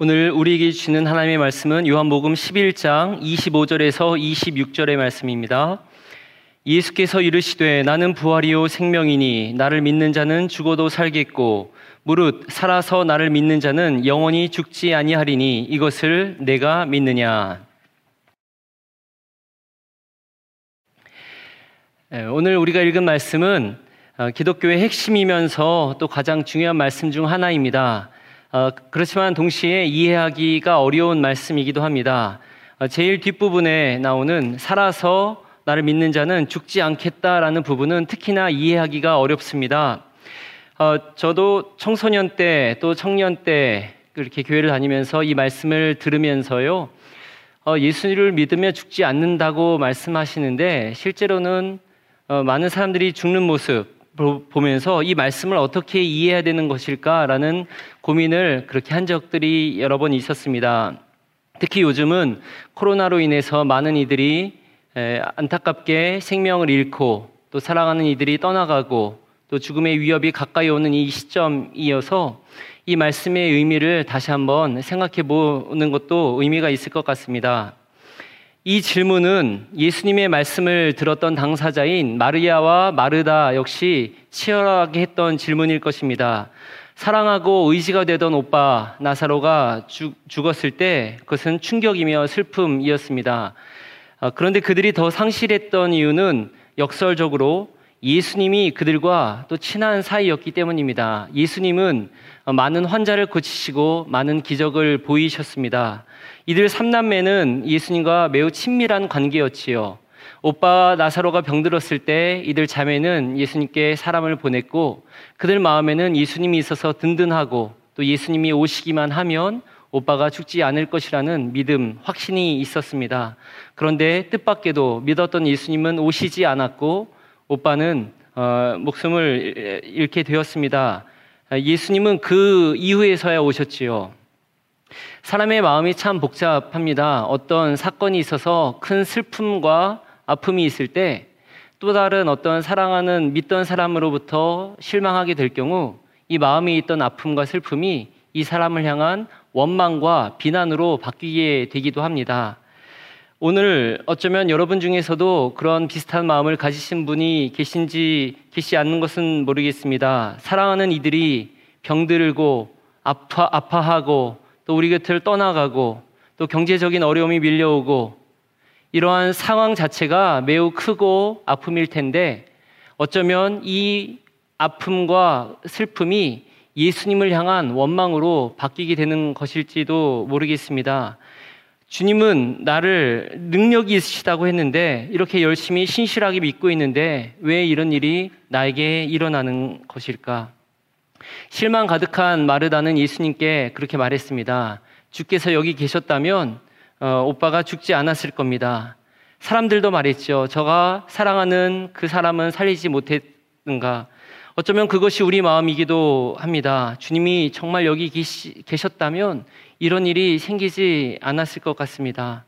오늘 우리에게 주시는 하나님의 말씀은 요한복음 11장 25절에서 26절의 말씀입니다. 예수께서 이르시되 나는 부활이요 생명이니 나를 믿는 자는 죽어도 살겠고 무릇 살아서 나를 믿는 자는 영원히 죽지 아니하리니 이것을 내가 믿느냐. 오늘 우리가 읽은 말씀은 어, 기독교의 핵심이면서 또 가장 중요한 말씀 중 하나입니다. 어, 그렇지만 동시에 이해하기가 어려운 말씀이기도 합니다. 어, 제일 뒷부분에 나오는 살아서 나를 믿는 자는 죽지 않겠다라는 부분은 특히나 이해하기가 어렵습니다. 어, 저도 청소년 때 또 청년 때 그렇게 교회를 다니면서 이 말씀을 들으면서요, 어, 예수를 믿으며 죽지 않는다고 말씀하시는데 실제로는 어, 많은 사람들이 죽는 모습, 보면서 이 말씀을 어떻게 이해해야 되는 것일까라는 고민을 그렇게 한 적들이 여러 번 있었습니다. 특히 요즘은 코로나로 인해서 많은 이들이 안타깝게 생명을 잃고 또 사랑하는 이들이 떠나가고 또 죽음의 위협이 가까이 오는 이 시점이어서 이 말씀의 의미를 다시 한번 생각해 보는 것도 의미가 있을 것 같습니다. 이 질문은 예수님의 말씀을 들었던 당사자인 마르야와 마르다 역시 치열하게 했던 질문일 것입니다. 사랑하고 의지가 되던 오빠 나사로가 죽, 죽었을 때 그것은 충격이며 슬픔이었습니다. 아, 그런데 그들이 더 상실했던 이유는 역설적으로 예수님이 그들과 또 친한 사이였기 때문입니다. 예수님은 많은 환자를 고치시고 많은 기적을 보이셨습니다. 이들 삼남매는 예수님과 매우 친밀한 관계였지요. 오빠 나사로가 병들었을 때 이들 자매는 예수님께 사람을 보냈고 그들 마음에는 예수님이 있어서 든든하고 또 예수님이 오시기만 하면 오빠가 죽지 않을 것이라는 믿음, 확신이 있었습니다. 그런데 뜻밖에도 믿었던 예수님은 오시지 않았고 오빠는 어, 목숨을 잃게 되었습니다. 예수님은 그 이후에서야 오셨지요. 사람의 마음이 참 복잡합니다. 어떤 사건이 있어서 큰 슬픔과 아픔이 있을 때 또 다른 어떤 사랑하는 믿던 사람으로부터 실망하게 될 경우 이 마음에 있던 아픔과 슬픔이 이 사람을 향한 원망과 비난으로 바뀌게 되기도 합니다. 오늘 어쩌면 여러분 중에서도 그런 비슷한 마음을 가지신 분이 계신지 계시지 않는 것은 모르겠습니다. 사랑하는 이들이 병들고 아파, 아파하고 또 우리 곁을 떠나가고 또 경제적인 어려움이 밀려오고 이러한 상황 자체가 매우 크고 아픔일 텐데 어쩌면 이 아픔과 슬픔이 예수님을 향한 원망으로 바뀌게 되는 것일지도 모르겠습니다. 주님은 나를 능력이 있으시다고 했는데 이렇게 열심히 신실하게 믿고 있는데 왜 이런 일이 나에게 일어나는 것일까? 실망 가득한 마르다는 예수님께 그렇게 말했습니다. 주께서 여기 계셨다면 어, 오빠가 죽지 않았을 겁니다. 사람들도 말했죠. 저가 사랑하는 그 사람은 살리지 못했는가. 어쩌면 그것이 우리 마음이기도 합니다. 주님이 정말 여기 계셨다면 이런 일이 생기지 않았을 것 같습니다.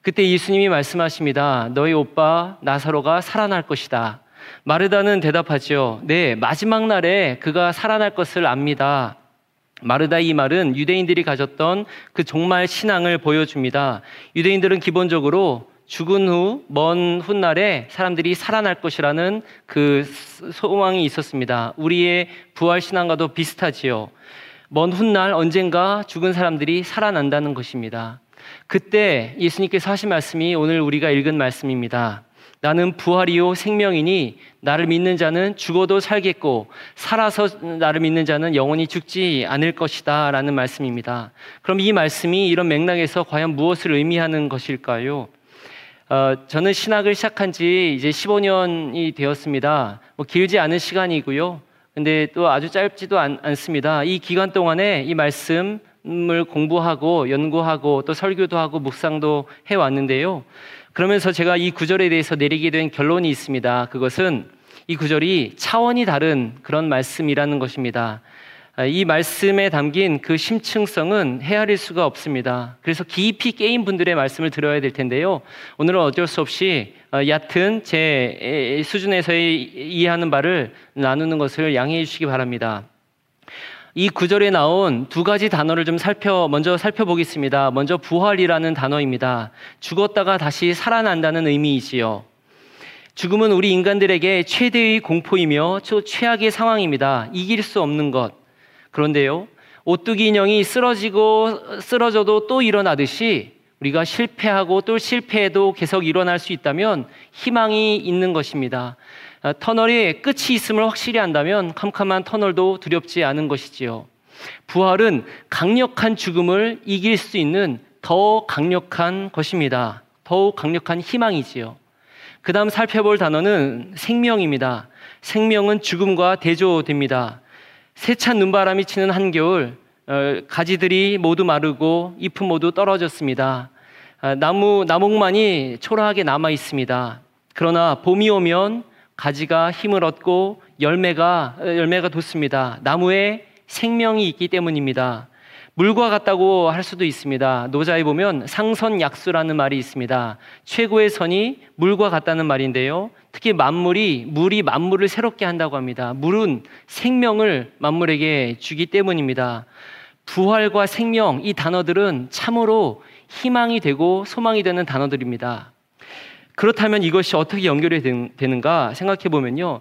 그때 예수님이 말씀하십니다. 너희 오빠 나사로가 살아날 것이다. 마르다는 대답하죠. 네, 마지막 날에 그가 살아날 것을 압니다. 마르다 이 말은 유대인들이 가졌던 그 종말 신앙을 보여줍니다. 유대인들은 기본적으로 죽은 후, 먼 훗날에 사람들이 살아날 것이라는 그 소망이 있었습니다. 우리의 부활 신앙과도 비슷하지요. 먼 훗날 언젠가 죽은 사람들이 살아난다는 것입니다. 그때 예수님께서 하신 말씀이 오늘 우리가 읽은 말씀입니다. 나는 부활이요 생명이니 나를 믿는 자는 죽어도 살겠고 살아서 나를 믿는 자는 영원히 죽지 않을 것이다 라는 말씀입니다. 그럼 이 말씀이 이런 맥락에서 과연 무엇을 의미하는 것일까요? 어, 저는 신학을 시작한 지 이제 15년이 되었습니다. 뭐 길지 않은 시간이고요. 근데 또 아주 짧지도 않, 않습니다. 이 기간 동안에 이 말씀을 공부하고 연구하고 또 설교도 하고 묵상도 해 왔는데요. 그러면서 제가 이 구절에 대해서 내리게 된 결론이 있습니다. 그것은 이 구절이 차원이 다른 그런 말씀이라는 것입니다. 아, 이 말씀에 담긴 그 심층성은 헤아릴 수가 없습니다. 그래서 깊이 게임 분들의 말씀을 들어야 될 텐데요. 오늘은 어쩔 수 없이 어, 얕은 제 수준에서의 이해하는 바를 나누는 것을 양해해 주시기 바랍니다. 이 구절에 나온 두 가지 단어를 좀 살펴 먼저 살펴보겠습니다. 먼저 부활이라는 단어입니다. 죽었다가 다시 살아난다는 의미이지요. 죽음은 우리 인간들에게 최대의 공포이며 최악의 상황입니다. 이길 수 없는 것. 그런데요, 오뚜기 인형이 쓰러지고 쓰러져도 또 일어나듯이 우리가 실패하고 또 실패해도 계속 일어날 수 있다면 희망이 있는 것입니다. 아, 터널이 끝이 있음을 확실히 한다면 캄캄한 터널도 두렵지 않은 것이지요. 부활은 강력한 죽음을 이길 수 있는 더 강력한 것입니다. 더욱 강력한 희망이지요. 그 다음 살펴볼 단어는 생명입니다. 생명은 죽음과 대조됩니다. 세찬 눈바람이 치는 한겨울, 어, 가지들이 모두 마르고 잎은 모두 떨어졌습니다. 아, 나무, 나목만이 초라하게 남아 있습니다. 그러나 봄이 오면 가지가 힘을 얻고 열매가 열매가 돋습니다. 나무에 생명이 있기 때문입니다. 물과 같다고 할 수도 있습니다. 노자에 보면 상선약수라는 말이 있습니다. 최고의 선이 물과 같다는 말인데요. 특히 만물이 물이 만물을 새롭게 한다고 합니다. 물은 생명을 만물에게 주기 때문입니다. 부활과 생명 이 단어들은 참으로 희망이 되고 소망이 되는 단어들입니다. 그렇다면 이것이 어떻게 연결이 되는가 생각해 보면요.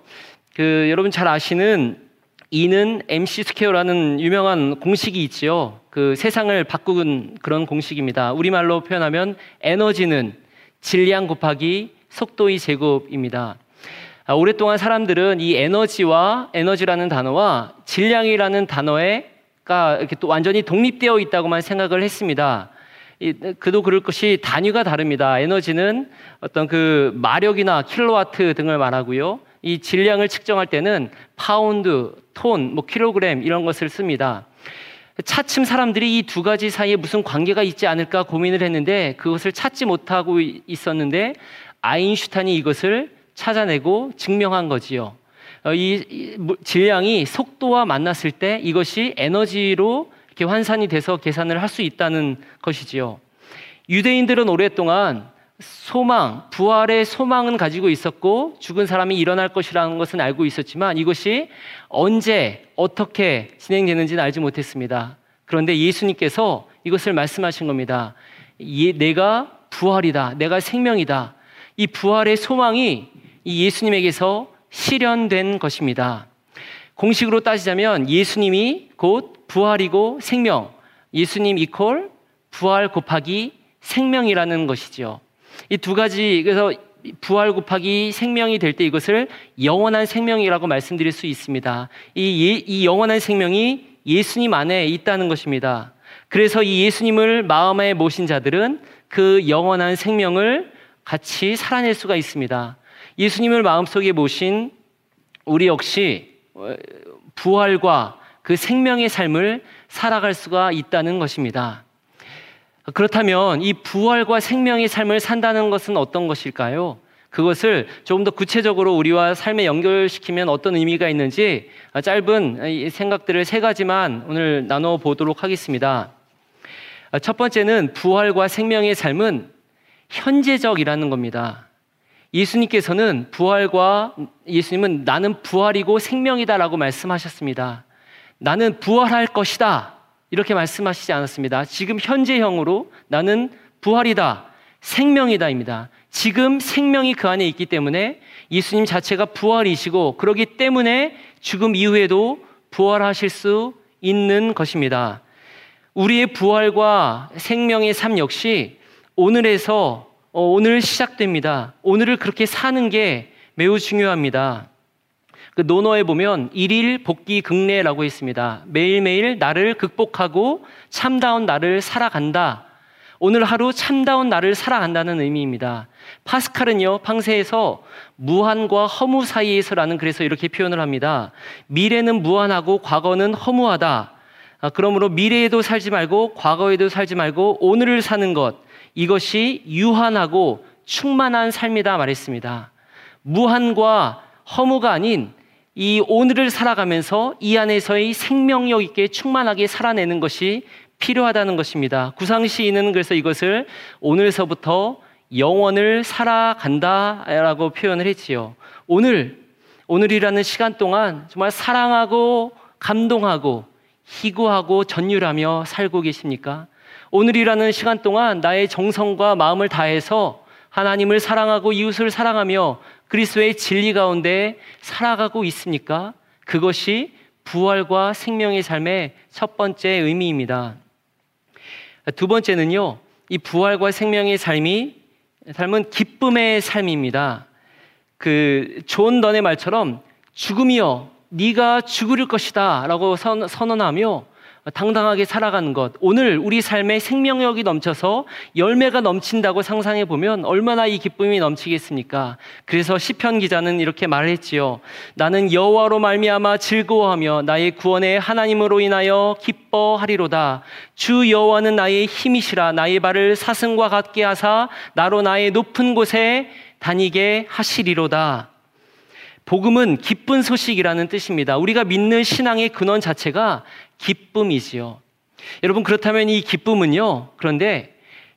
그 여러분 잘 아시는 E는 MC square라는 유명한 공식이 있지요. 그 세상을 바꾼 그런 공식입니다. 우리말로 표현하면 에너지는 질량 곱하기 속도의 제곱입니다. 아, 오랫동안 사람들은 이 에너지와 에너지라는 단어와 질량이라는 단어에가 이렇게 또 완전히 독립되어 있다고만 생각을 했습니다. 그도 그럴 것이 단위가 다릅니다. 에너지는 어떤 그 마력이나 킬로와트 등을 말하고요. 이 질량을 측정할 때는 파운드, 톤, 뭐 킬로그램 이런 것을 씁니다. 차츰 사람들이 이 두 가지 사이에 무슨 관계가 있지 않을까 고민을 했는데 그것을 찾지 못하고 있었는데 아인슈타인이 이것을 찾아내고 증명한 거지요. 어, 이 질량이 속도와 만났을 때 이것이 에너지로 이렇게 환산이 돼서 계산을 할 수 있다는 것이지요. 유대인들은 오랫동안 소망, 부활의 소망은 가지고 있었고 죽은 사람이 일어날 것이라는 것은 알고 있었지만 이것이 언제 어떻게 진행되는지는 알지 못했습니다. 그런데 예수님께서 이것을 말씀하신 겁니다. 내가 부활이다. 내가 생명이다. 이 부활의 소망이 이 예수님에게서 실현된 것입니다. 공식으로 따지자면 예수님이 곧 부활이고 생명, 예수님 이퀄 부활 곱하기 생명이라는 것이지요. 이 두 가지 그래서 부활 곱하기 생명이 될 때 이것을 영원한 생명이라고 말씀드릴 수 있습니다. 이, 예, 이 영원한 생명이 예수님 안에 있다는 것입니다. 그래서 이 예수님을 마음에 모신 자들은 그 영원한 생명을 같이 살아낼 수가 있습니다. 예수님을 마음속에 모신 우리 역시 어, 부활과 그 생명의 삶을 살아갈 수가 있다는 것입니다. 그렇다면 이 부활과 생명의 삶을 산다는 것은 어떤 것일까요? 그것을 조금 더 구체적으로 우리와 삶에 연결시키면 어떤 의미가 있는지 짧은 생각들을 세 가지만 오늘 나눠 보도록 하겠습니다. 첫 번째는 부활과 생명의 삶은 현재적이라는 겁니다. 예수님께서는 부활과 예수님은 나는 부활이고 생명이다라고 말씀하셨습니다. 나는 부활할 것이다. 이렇게 말씀하시지 않았습니다. 지금 현재형으로 나는 부활이다. 생명이다입니다. 지금 생명이 그 안에 있기 때문에 예수님 자체가 부활이시고 그러기 때문에 죽음 이후에도 부활하실 수 있는 것입니다. 우리의 부활과 생명의 삶 역시 오늘에서 어, 오늘 시작됩니다. 오늘을 그렇게 사는 게 매우 중요합니다. 그 논어에 보면 일일 복귀 극례라고 있습니다. 매일매일 나를 극복하고 참다운 나를 살아간다. 오늘 하루 참다운 나를 살아간다는 의미입니다. 파스칼은요, 팡세에서 무한과 허무 사이에서라는 그래서 이렇게 표현을 합니다. 미래는 무한하고 과거는 허무하다. 아, 그러므로 미래에도 살지 말고 과거에도 살지 말고 오늘을 사는 것. 이것이 유한하고 충만한 삶이다 말했습니다. 무한과 허무가 아닌 이 오늘을 살아가면서 이 안에서의 생명력 있게 충만하게 살아내는 것이 필요하다는 것입니다. 구상 시인은 그래서 이것을 오늘서부터 영원을 살아간다라고 표현을 했지요. 오늘, 오늘이라는 시간 동안 정말 사랑하고 감동하고 희구하고 전율하며 살고 계십니까? 오늘이라는 시간 동안 나의 정성과 마음을 다해서 하나님을 사랑하고 이웃을 사랑하며 그리스도의 진리 가운데 살아가고 있습니까? 그것이 부활과 생명의 삶의 첫 번째 의미입니다. 두 번째는요, 이 부활과 생명의 삶이 삶은 기쁨의 삶입니다. 그 존 던의 말처럼 죽음이여 네가 죽을 것이다라고 선언하며 당당하게 살아가는 것. 오늘 우리 삶에 생명력이 넘쳐서 열매가 넘친다고 상상해 보면 얼마나 이 기쁨이 넘치겠습니까? 그래서 시편 기자는 이렇게 말했지요. 나는 여호와로 말미암아 즐거워하며 나의 구원의 하나님으로 인하여 기뻐하리로다. 주 여호와는 나의 힘이시라 나의 발을 사슴과 같게 하사 나로 나의 높은 곳에 다니게 하시리로다. 복음은 기쁜 소식이라는 뜻입니다. 우리가 믿는 신앙의 근원 자체가 기쁨이지요. 여러분 그렇다면 이 기쁨은요. 그런데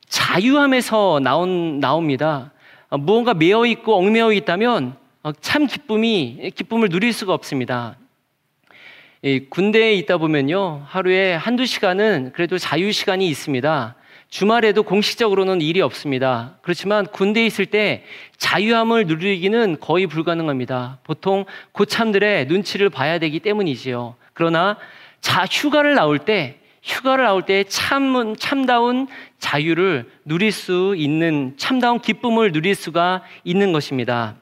자유함에서 나온 나옵니다. 어, 무언가 매어 있고 얽매어 있다면 어, 참 기쁨이 기쁨을 누릴 수가 없습니다. 군대에 있다 보면요. 하루에 한두 시간은 그래도 자유 시간이 있습니다. 주말에도 공식적으로는 일이 없습니다. 그렇지만 군대에 있을 때 자유함을 누리기는 거의 불가능합니다. 보통 고참들의 눈치를 봐야 되기 때문이지요. 그러나 자, 휴가를 나올 때, 휴가를 나올 때 참, 참다운 자유를 누릴 수 있는, 참다운 기쁨을 누릴 수가 있는 것입니다.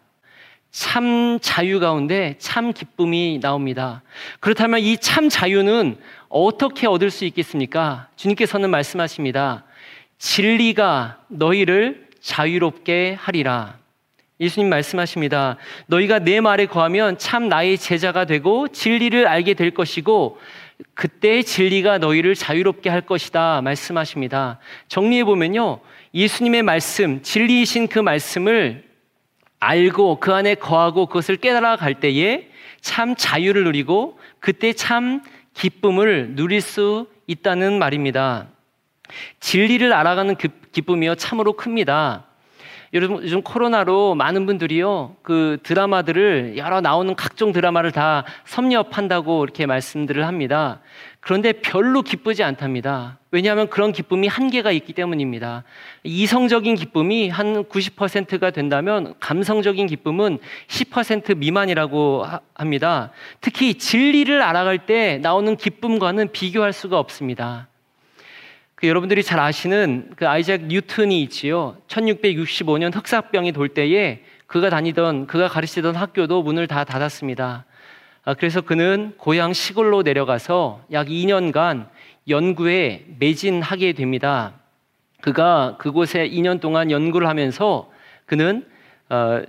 참 자유 가운데 참 기쁨이 나옵니다. 그렇다면 이 참 자유는 어떻게 얻을 수 있겠습니까? 주님께서는 말씀하십니다. 진리가 너희를 자유롭게 하리라. 예수님 말씀하십니다. 너희가 내 말에 거하면 참 나의 제자가 되고 진리를 알게 될 것이고 그때 진리가 너희를 자유롭게 할 것이다 말씀하십니다. 정리해 보면요. 예수님의 말씀, 진리이신 그 말씀을 알고 그 안에 거하고 그것을 깨달아 갈 때에 참 자유를 누리고 그때 참 기쁨을 누릴 수 있다는 말입니다. 진리를 알아가는 그 기쁨이요 참으로 큽니다. 요즘, 요즘 코로나로 많은 분들이요, 그 드라마들을, 여러 나오는 각종 드라마를 다 섭렵한다고 이렇게 말씀들을 합니다. 그런데 별로 기쁘지 않답니다. 왜냐하면 그런 기쁨이 한계가 있기 때문입니다. 이성적인 기쁨이 한 90%가 된다면 감성적인 기쁨은 10% 미만이라고 합니다. 특히 진리를 알아갈 때 나오는 기쁨과는 비교할 수가 없습니다. 그 여러분들이 잘 아시는 그 아이작 뉴턴이 있지요. 1665년 흑사병이 돌 때에 그가 다니던 그가 가르치던 학교도 문을 다 닫았습니다. 아, 그래서 그는 고향 시골로 내려가서 약 2년간 연구에 매진하게 됩니다. 그가 그곳에 2년 동안 연구를 하면서 그는 어,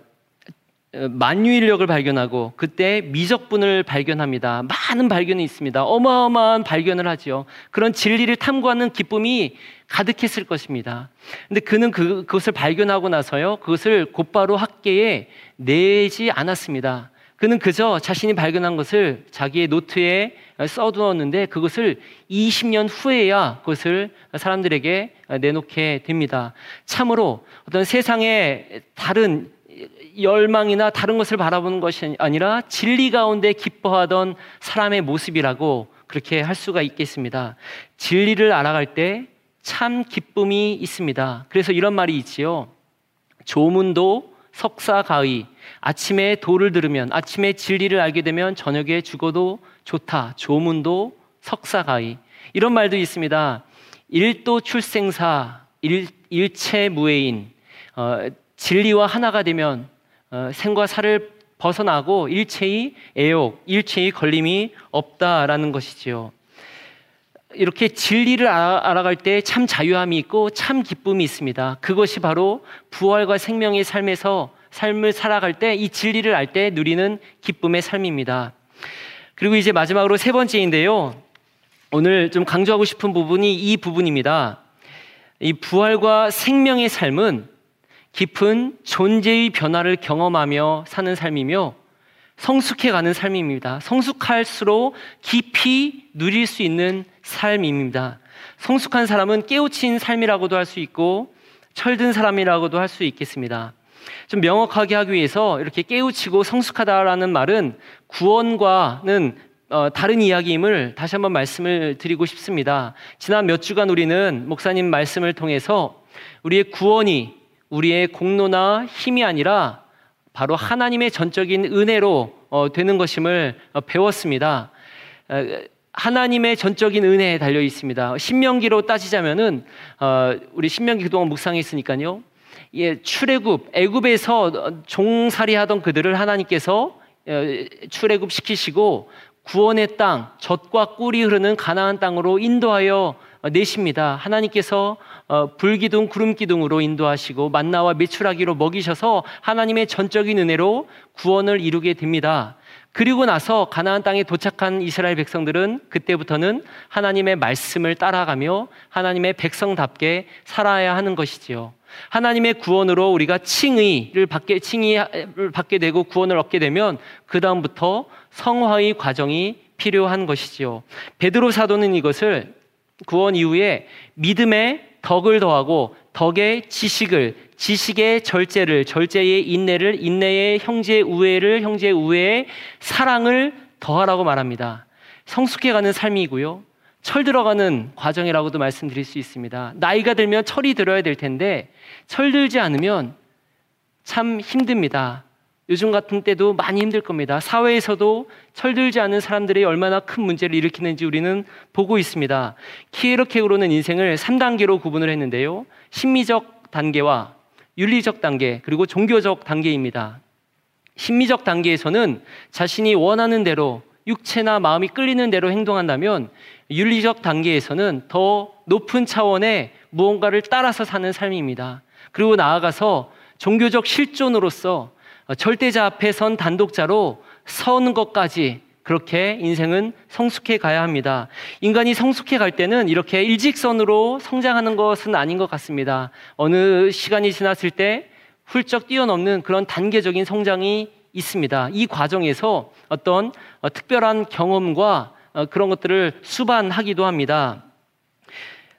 만유인력을 발견하고 그때 미적분을 발견합니다. 많은 발견이 있습니다. 어마어마한 발견을 하죠. 그런 진리를 탐구하는 기쁨이 가득했을 것입니다. 근데 그는 그, 그것을 발견하고 나서요, 그것을 곧바로 학계에 내지 않았습니다. 그는 그저 자신이 발견한 것을 자기의 노트에 써두었는데 그것을 20년 후에야 그것을 사람들에게 내놓게 됩니다. 참으로 어떤 세상의 다른 열망이나 다른 것을 바라보는 것이 아니라 진리 가운데 기뻐하던 사람의 모습이라고 그렇게 할 수가 있겠습니다. 진리를 알아갈 때 참 기쁨이 있습니다. 그래서 이런 말이 있지요. 조문도 석사 가의. 아침에 도를 들으면, 아침에 진리를 알게 되면 저녁에 죽어도 좋다. 조문도 석사 가의. 이런 말도 있습니다. 일도 출생사, 일, 일체 무해인. 어, 진리와 하나가 되면 어, 생과 사를 벗어나고 일체의 애욕, 일체의 걸림이 없다라는 것이지요. 이렇게 진리를 알아갈 때 참 자유함이 있고 참 기쁨이 있습니다. 그것이 바로 부활과 생명의 삶에서 삶을 살아갈 때 이 진리를 알 때 누리는 기쁨의 삶입니다. 그리고 이제 마지막으로 세 번째인데요. 오늘 좀 강조하고 싶은 부분이 이 부분입니다. 이 부활과 생명의 삶은 깊은 존재의 변화를 경험하며 사는 삶이며 성숙해 가는 삶입니다. 성숙할수록 깊이 누릴 수 있는 삶입니다. 성숙한 사람은 깨우친 삶이라고도 할 수 있고 철든 사람이라고도 할 수 있겠습니다. 좀 명확하게 하기 위해서 이렇게 깨우치고 성숙하다라는 말은 구원과는 어, 다른 이야기임을 다시 한번 말씀을 드리고 싶습니다. 지난 몇 주간 우리는 목사님 말씀을 통해서 우리의 구원이 우리의 공로나 힘이 아니라 바로 하나님의 전적인 은혜로 어, 되는 것임을 어, 배웠습니다. 어, 하나님의 전적인 은혜에 달려 있습니다. 신명기로 따지자면은 어, 우리 신명기 그동안 묵상했으니까요. 예, 출애굽 애굽에서 종살이하던 그들을 하나님께서 어, 출애굽 시키시고 구원의 땅, 젖과 꿀이 흐르는 가나안 땅으로 인도하여 내십니다. 하나님께서 어, 불기둥, 구름기둥으로 인도하시고 만나와 메추라기로 먹이셔서 하나님의 전적인 은혜로 구원을 이루게 됩니다. 그리고 나서 가나안 땅에 도착한 이스라엘 백성들은 그때부터는 하나님의 말씀을 따라가며 하나님의 백성답게 살아야 하는 것이지요. 하나님의 구원으로 우리가 칭의를 받게 칭의를 받게 되고 구원을 얻게 되면 그 다음부터 성화의 과정이 필요한 것이지요. 베드로 사도는 이것을 구원 이후에 믿음의 덕을 더하고 덕의 지식을 지식의 절제를 절제의 인내를 인내의 형제 우애를 형제 우애의 사랑을 더하라고 말합니다. 성숙해가는 삶이고요. 철 들어가는 과정이라고도 말씀드릴 수 있습니다. 나이가 들면 철이 들어야 될 텐데 철 들지 않으면 참 힘듭니다. 요즘 같은 때도 많이 힘들 겁니다. 사회에서도 철들지 않은 사람들이 얼마나 큰 문제를 일으키는지 우리는 보고 있습니다. 키에르케우로는 인생을 3단계로 구분을 했는데요. 심미적 단계와 윤리적 단계, 그리고 종교적 단계입니다. 심미적 단계에서는 자신이 원하는 대로 육체나 마음이 끌리는 대로 행동한다면 윤리적 단계에서는 더 높은 차원의 무언가를 따라서 사는 삶입니다. 그리고 나아가서 종교적 실존으로서 절대자 앞에 선 단독자로 선 것까지 그렇게 인생은 성숙해 가야 합니다. 인간이 성숙해 갈 때는 이렇게 일직선으로 성장하는 것은 아닌 것 같습니다. 어느 시간이 지났을 때 훌쩍 뛰어넘는 그런 단계적인 성장이 있습니다. 이 과정에서 어떤 어, 특별한 경험과 어, 그런 것들을 수반하기도 합니다.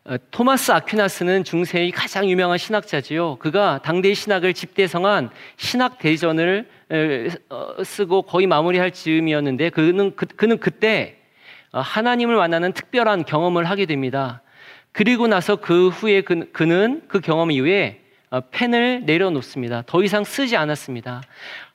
어, 토마스 아퀴나스는 중세의 가장 유명한 신학자지요. 그가 당대의 신학을 집대성한 신학 대전을 쓰고 거의 마무리할 즈음이었는데 그는 그, 그는 그때 하나님을 만나는 특별한 경험을 하게 됩니다. 그리고 나서 그 후에 그, 그는 그 경험 이후에 펜을 내려놓습니다. 더 이상 쓰지 않았습니다.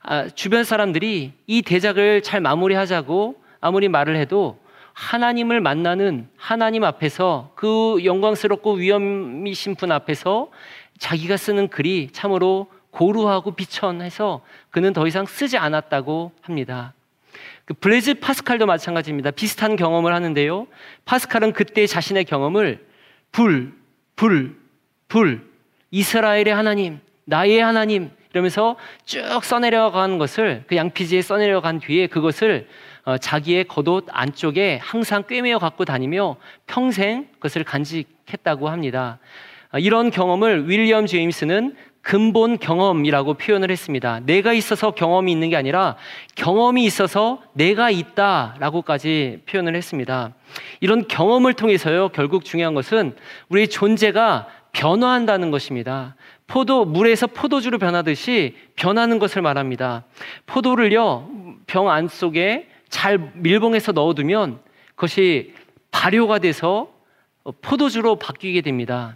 아, 주변 사람들이 이 대작을 잘 마무리하자고 아무리 말을 해도 하나님을 만나는 하나님 앞에서 그 영광스럽고 위엄이신 분 앞에서 자기가 쓰는 글이 참으로 고루하고 비천해서 그는 더 이상 쓰지 않았다고 합니다. 그 블레즈 파스칼도 마찬가지입니다. 비슷한 경험을 하는데요. 파스칼은 그때 자신의 경험을 불, 불, 불, 이스라엘의 하나님, 나의 하나님, 이러면서 쭉 써내려간 것을 그 양피지에 써내려간 뒤에 그것을 어, 자기의 겉옷 안쪽에 항상 꿰매어 갖고 다니며 평생 그것을 간직했다고 합니다. 어, 이런 경험을 윌리엄 제임스는 근본 경험이라고 표현을 했습니다. 내가 있어서 경험이 있는 게 아니라 경험이 있어서 내가 있다라고까지 표현을 했습니다. 이런 경험을 통해서요, 결국 중요한 것은 우리의 존재가 변화한다는 것입니다. 포도 물에서 포도주로 변하듯이 변하는 것을 말합니다. 포도를요 병 안 속에 잘 밀봉해서 넣어두면 그것이 발효가 돼서 포도주로 바뀌게 됩니다.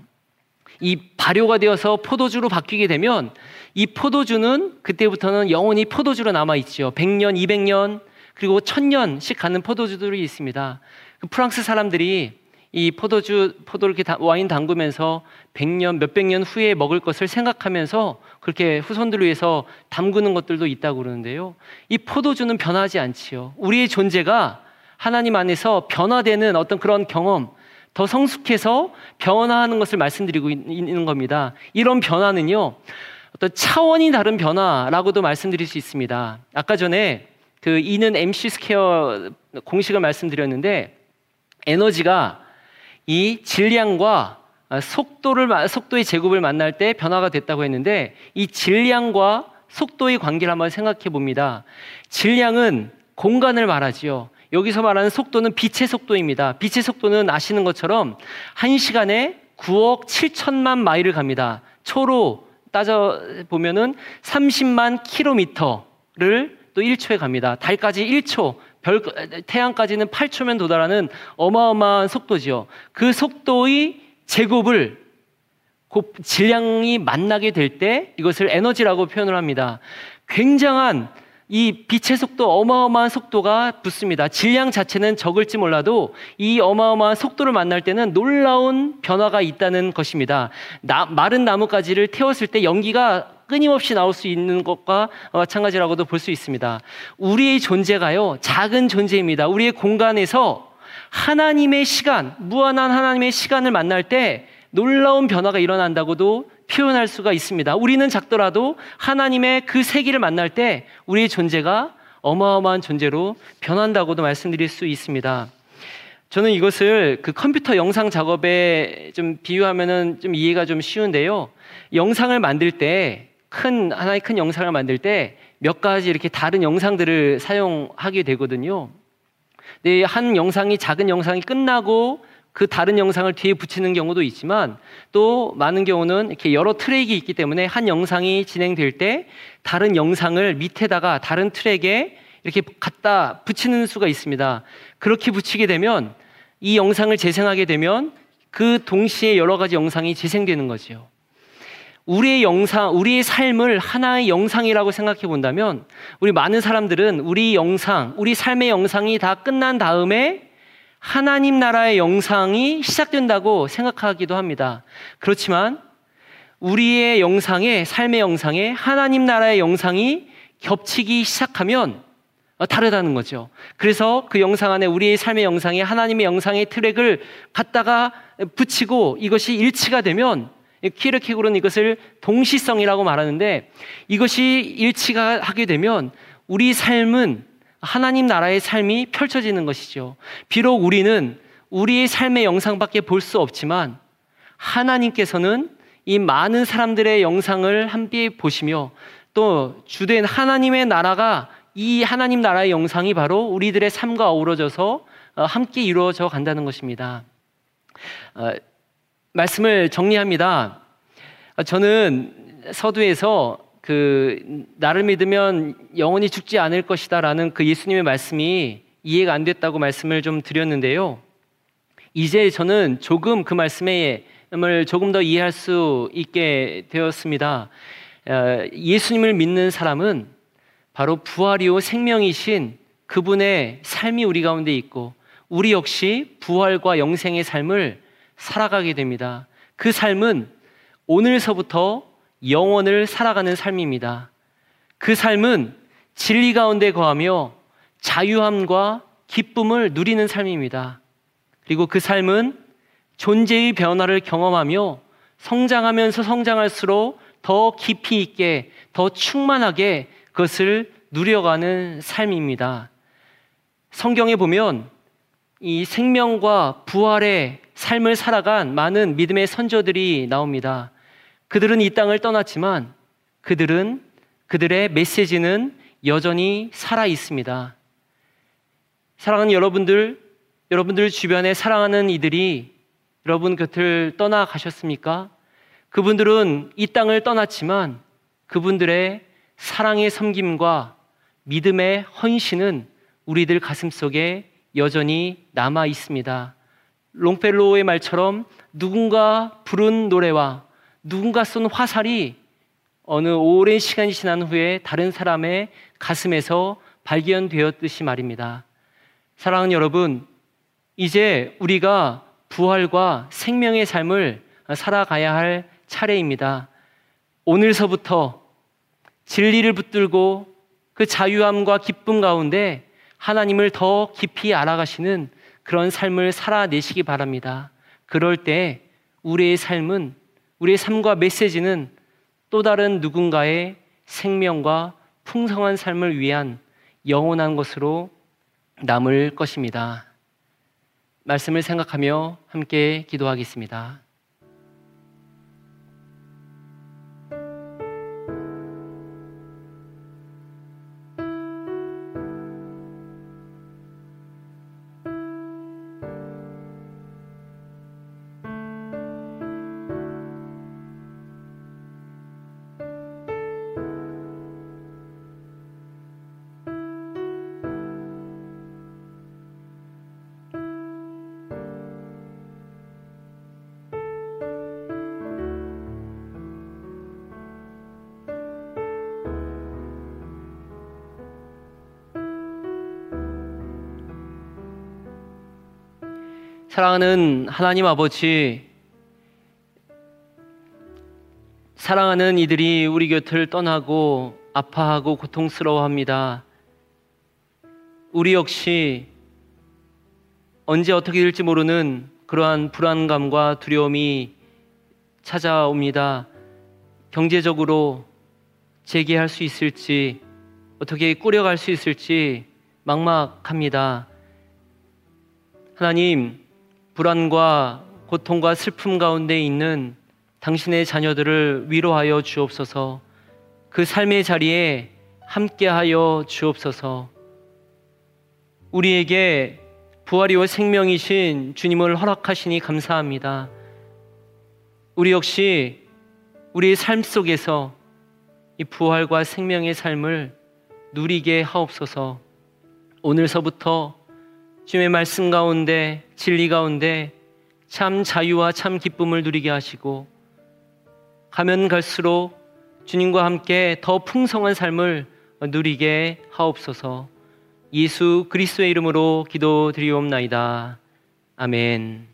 이 발효가 되어서 포도주로 바뀌게 되면 이 포도주는 그때부터는 영원히 포도주로 남아 있죠. 100년, 200년, 그리고 1000년씩 가는 포도주들이 있습니다. 그 프랑스 사람들이 이 포도주 포도를 이렇게 와인 담그면서 100년 몇백 년 후에 먹을 것을 생각하면서 그렇게 후손들을 위해서 담그는 것들도 있다고 그러는데요. 이 포도주는 변하지 않지요. 우리의 존재가 하나님 안에서 변화되는 어떤 그런 경험, 더 성숙해서 변화하는 것을 말씀드리고 있는 겁니다. 이런 변화는요. 어떤 차원이 다른 변화라고도 말씀드릴 수 있습니다. 아까 전에 그 E는 MC square 공식을 말씀드렸는데 에너지가 이 질량과 속도를 속도의 제곱을 만날 때 변화가 됐다고 했는데 이 질량과 속도의 관계를 한번 생각해 봅니다. 질량은 공간을 말하지요. 여기서 말하는 속도는 빛의 속도입니다. 빛의 속도는 아시는 것처럼 한 시간에 9억 7천만 마일을 갑니다. 초로 따져 보면은 30만 킬로미터를 또 1초에 갑니다. 달까지 1초, 별 태양까지는 8초면 도달하는 어마어마한 속도지요. 그 속도의 제곱을 곧 질량이 만나게 될 때 이것을 에너지라고 표현을 합니다. 굉장한 이 빛의 속도 어마어마한 속도가 붙습니다. 질량 자체는 적을지 몰라도 이 어마어마한 속도를 만날 때는 놀라운 변화가 있다는 것입니다. 나, 마른 나뭇가지를 태웠을 때 연기가 끊임없이 나올 수 있는 것과 마찬가지라고도 볼 수 있습니다. 우리의 존재가요, 작은 존재입니다. 우리의 공간에서 하나님의 시간, 무한한 하나님의 시간을 만날 때 놀라운 변화가 일어난다고도 표현할 수가 있습니다. 우리는 작더라도 하나님의 그 세기를 만날 때 우리의 존재가 어마어마한 존재로 변한다고도 말씀드릴 수 있습니다. 저는 이것을 그 컴퓨터 영상 작업에 좀 비유하면은 좀 이해가 좀 쉬운데요. 영상을 만들 때 큰, 하나의 큰 영상을 만들 때 몇 가지 이렇게 다른 영상들을 사용하게 되거든요. 한 영상이 작은 영상이 끝나고 그 다른 영상을 뒤에 붙이는 경우도 있지만 또 많은 경우는 이렇게 여러 트랙이 있기 때문에 한 영상이 진행될 때 다른 영상을 밑에다가 다른 트랙에 이렇게 갖다 붙이는 수가 있습니다. 그렇게 붙이게 되면 이 영상을 재생하게 되면 그 동시에 여러 가지 영상이 재생되는 거죠. 우리의 영상, 우리의 삶을 하나의 영상이라고 생각해 본다면 우리 많은 사람들은 우리 영상, 우리 삶의 영상이 다 끝난 다음에 하나님 나라의 영상이 시작된다고 생각하기도 합니다. 그렇지만 우리의 영상에, 삶의 영상에 하나님 나라의 영상이 겹치기 시작하면 다르다는 거죠. 그래서 그 영상 안에 우리의 삶의 영상에 하나님의 영상의 트랙을 갖다가 붙이고 이것이 일치가 되면 키르케고는 이것을 동시성이라고 말하는데 이것이 일치가 하게 되면 우리 삶은 하나님 나라의 삶이 펼쳐지는 것이죠. 비록 우리는 우리의 삶의 영상밖에 볼 수 없지만 하나님께서는 이 많은 사람들의 영상을 함께 보시며 또 주된 하나님의 나라가 이 하나님 나라의 영상이 바로 우리들의 삶과 어우러져서 어, 함께 이루어져 간다는 것입니다. 어, 말씀을 정리합니다. 어, 저는 서두에서 그 나를 믿으면 영원히 죽지 않을 것이다라는 그 예수님의 말씀이 이해가 안 됐다고 말씀을 좀 드렸는데요. 이제 저는 조금 그 말씀을 조금 더 이해할 수 있게 되었습니다. 어, 예수님을 믿는 사람은 바로 부활이요 생명이신 그분의 삶이 우리 가운데 있고 우리 역시 부활과 영생의 삶을 살아가게 됩니다. 그 삶은 오늘서부터 영원을 살아가는 삶입니다. 그 삶은 진리 가운데 거하며 자유함과 기쁨을 누리는 삶입니다. 그리고 그 삶은 존재의 변화를 경험하며 성장하면서 성장할수록 더 깊이 있게, 더 충만하게 그것을 누려가는 삶입니다. 성경에 보면 이 생명과 부활의 삶을 살아간 많은 믿음의 선조들이 나옵니다. 그들은 이 땅을 떠났지만 그들은 그들의 메시지는 여전히 살아 있습니다. 사랑하는 여러분들, 여러분들 주변에 사랑하는 이들이 여러분 곁을 떠나가셨습니까? 그분들은 이 땅을 떠났지만 그분들의 사랑의 섬김과 믿음의 헌신은 우리들 가슴 속에 여전히 남아 있습니다. 롱펠로의 말처럼 누군가 부른 노래와 누군가 쏜 화살이 어느 오랜 시간이 지난 후에 다른 사람의 가슴에서 발견되었듯이 말입니다. 사랑하는 여러분, 이제 우리가 부활과 생명의 삶을 살아가야 할 차례입니다. 오늘서부터 진리를 붙들고 그 자유함과 기쁨 가운데 하나님을 더 깊이 알아가시는 그런 삶을 살아내시기 바랍니다. 그럴 때 우리의 삶은 우리의 삶과 메시지는 또 다른 누군가의 생명과 풍성한 삶을 위한 영원한 것으로 남을 것입니다. 말씀을 생각하며 함께 기도하겠습니다. 사랑하는 하나님 아버지, 사랑하는 이들이 우리 곁을 떠나고 아파하고 고통스러워합니다. 우리 역시 언제 어떻게 될지 모르는 그러한 불안감과 두려움이 찾아옵니다. 경제적으로 재개할 수 있을지, 어떻게 꾸려갈 수 있을지 막막합니다. 하나님, 불안과 고통과 슬픔 가운데 있는 당신의 자녀들을 위로하여 주옵소서. 그 삶의 자리에 함께하여 주옵소서. 우리에게 부활이와 생명이신 주님을 허락하시니 감사합니다. 우리 역시 우리의 삶 속에서 이 부활과 생명의 삶을 누리게 하옵소서. 오늘서부터 주님의 말씀 가운데 진리 가운데 참 자유와 참 기쁨을 누리게 하시고 가면 갈수록 주님과 함께 더 풍성한 삶을 누리게 하옵소서 예수 그리스도의 이름으로 기도드리옵나이다. 아멘.